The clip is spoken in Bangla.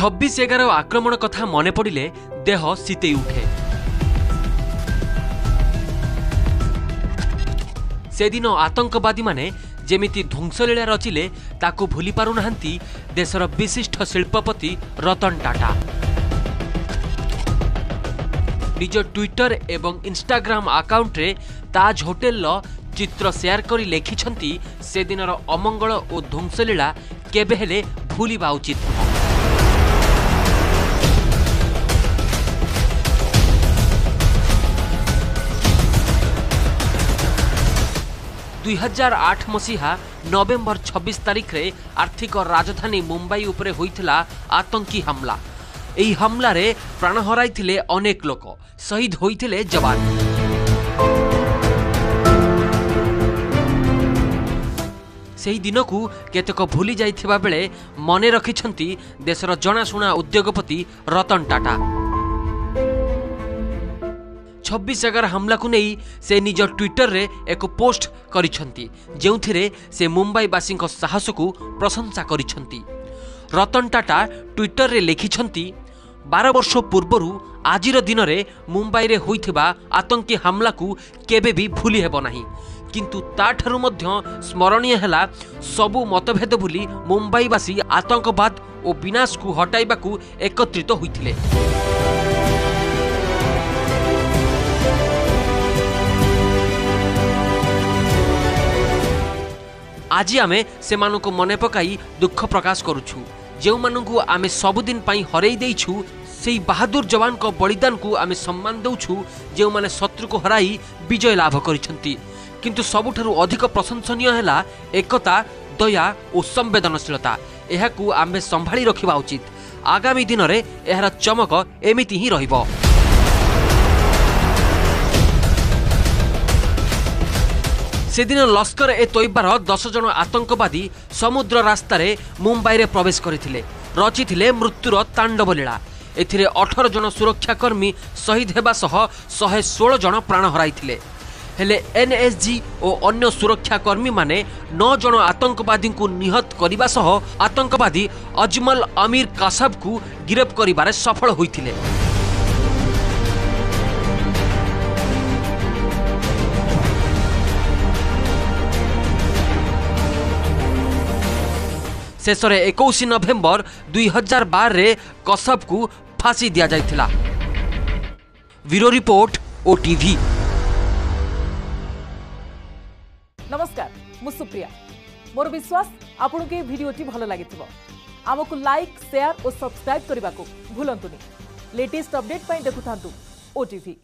ছবিশ এগার আক্রমণ কথা মনে পড়লে দেহ শীতে উঠে সেদিন আতঙ্কবাদী মানে যেমিতি ধ্বংসলীলা রচিলে তাকু ভুলি পারু না দেশের বিশিষ্ট শিল্পপতি রতন টাটা নিজ টুইটর এবং ইনস্টাগ্রাম আকাউন্টে তাজ হোটেল চিত্র শেয়ার করে লেখিছেন সেদিনর অমঙ্গল ও ধ্বংসলীলা কেবে হলে ভুলবা উচিত নয় ଦୁଇ ହଜାର ଆଠ ମସିହା ନଭେମ୍ବର ଛବିଶ ତାରିଖରେ ଆର୍ଥିକ ରାଜଧାନୀ ମୁମ୍ବାଇ ଉପରେ ହୋଇଥିଲା ଆତଙ୍କୀ ହାମଲା ଏହି ହାମଲାରେ ପ୍ରାଣ ହରାଇଥିଲେ ଅନେକ ଲୋକ ଶହୀଦ ହୋଇଥିଲେ ଯବାନ ସେହି ଦିନକୁ କେତେକ ଭୁଲି ଯାଇଥିବା ବେଳେ ମନେ ରଖିଛନ୍ତି ଦେଶର ଜଣାଶୁଣା ଉଦ୍ୟୋଗପତି ରତନ ଟାଟା ଛବିଶ ଜାଗାର ହାମଲାକୁ ନେଇ ସେ ନିଜ ଟ୍ୱିଟରରେ ଏକ ପୋଷ୍ଟ କରିଛନ୍ତି ଯେଉଁଥିରେ ସେ ମୁମ୍ବାଇବାସୀଙ୍କ ସାହସକୁ ପ୍ରଶଂସା କରିଛନ୍ତି ରତନ ଟାଟା ଟ୍ୱିଟରରେ ଲେଖିଛନ୍ତି ବାର ବର୍ଷ ପୂର୍ବରୁ ଆଜିର ଦିନରେ ମୁମ୍ବାଇରେ ହୋଇଥିବା ଆତଙ୍କୀ ହାମଲାକୁ କେବେ ବି ଭୁଲି ହେବ ନାହିଁ କିନ୍ତୁ ତାଠାରୁ ମଧ୍ୟ ସ୍ମରଣୀୟ ହେଲା ସବୁ ମତଭେଦ ଭୁଲି ମୁମ୍ବାଇବାସୀ ଆତଙ୍କବାଦ ଓ ବିନାଶକୁ ହଟାଇବାକୁ ଏକତ୍ରିତ ହୋଇଥିଲେ আজি আমি সেমানকু মনে পকাই দুঃখ প্রকাশ করুছু ଯେଉଁମାନଙ୍କୁ ଆମେ ସବୁଦିନ ପାଇଁ ହରେଇ ଦେଇଛୁ ସେହି ବାହାଦୁର ଯବାନଙ୍କ ବଳିଦାନକୁ ଆମେ ସମ୍ମାନ ଦେଉଛୁ ଯେଉଁମାନେ ଶତ୍ରୁକୁ ହରାଇ ବିଜୟ ଲାଭ କରିଛନ୍ତି କିନ୍ତୁ ସବୁଠାରୁ ଅଧିକ ପ୍ରଶଂସନୀୟ ହେଲା ଏକତା ଦୟା ଓ ସମ୍ବେଦନଶୀଳତା ଏହାକୁ ଆମେ ସମ୍ଭାଳି ରଖିବା ଉଚିତ ଆଗାମୀ ଦିନରେ ଏହାର ଚମକ ଏମିତି ହିଁ ରହିବ সেদিন লস্কর এ তৈবার দশ জন আতঙ্কবাদী সমুদ্র রাস্তায় মুম্বাইরে প্রবেশ করে রচিলে মৃত্যুর তাণ্ডব লীলা এতে অঠর জন সুরক্ষাকর্মী শহীদ হওয়া সহ শহে ষোল জন প্রাণ হরাই ହେଲେ ଏନ୍ଏସ୍ଜି ଓ ଅନ୍ୟ ସୁରକ୍ଷାକର୍ମୀମାନେ ନଅ ଜଣ ଆତଙ୍କବାଦୀଙ୍କୁ ନିହତ କରିବା ସହ ଆତଙ୍କବାଦୀ ଅଜମଲ ଅମୀର କାସାବକୁ ଗିରଫ କରିବାରେ ସଫଳ ହୋଇଥିଲେ ଶେଷରେ ଏକୋଇଶ ନଭେମ୍ବର ଦୁଇ ହଜାର ବାରରେ କସବକୁ ଫାଶୀ ଦିଆଯାଇଥିଲା ବ୍ୟୁରୋ ରିପୋର୍ଟ ଓଟିଭି ନମସ୍କାର ମୁଁ ସୁପ୍ରିୟା ମୋର ବିଶ୍ୱାସ ଆପଣଙ୍କୁ ଏ ଭିଡ଼ିଓଟି ଭଲ ଲାଗିଥିବ ଆମକୁ ଲାଇକ୍ ସେୟାର ଓ ସବସ୍କ୍ରାଇବ୍ କରିବାକୁ ଭୁଲନ୍ତୁନି ଲେଟେଷ୍ଟ ଅପଡେଟ୍ ପାଇଁ ଦେଖୁଥାନ୍ତୁ ଓଟିଭି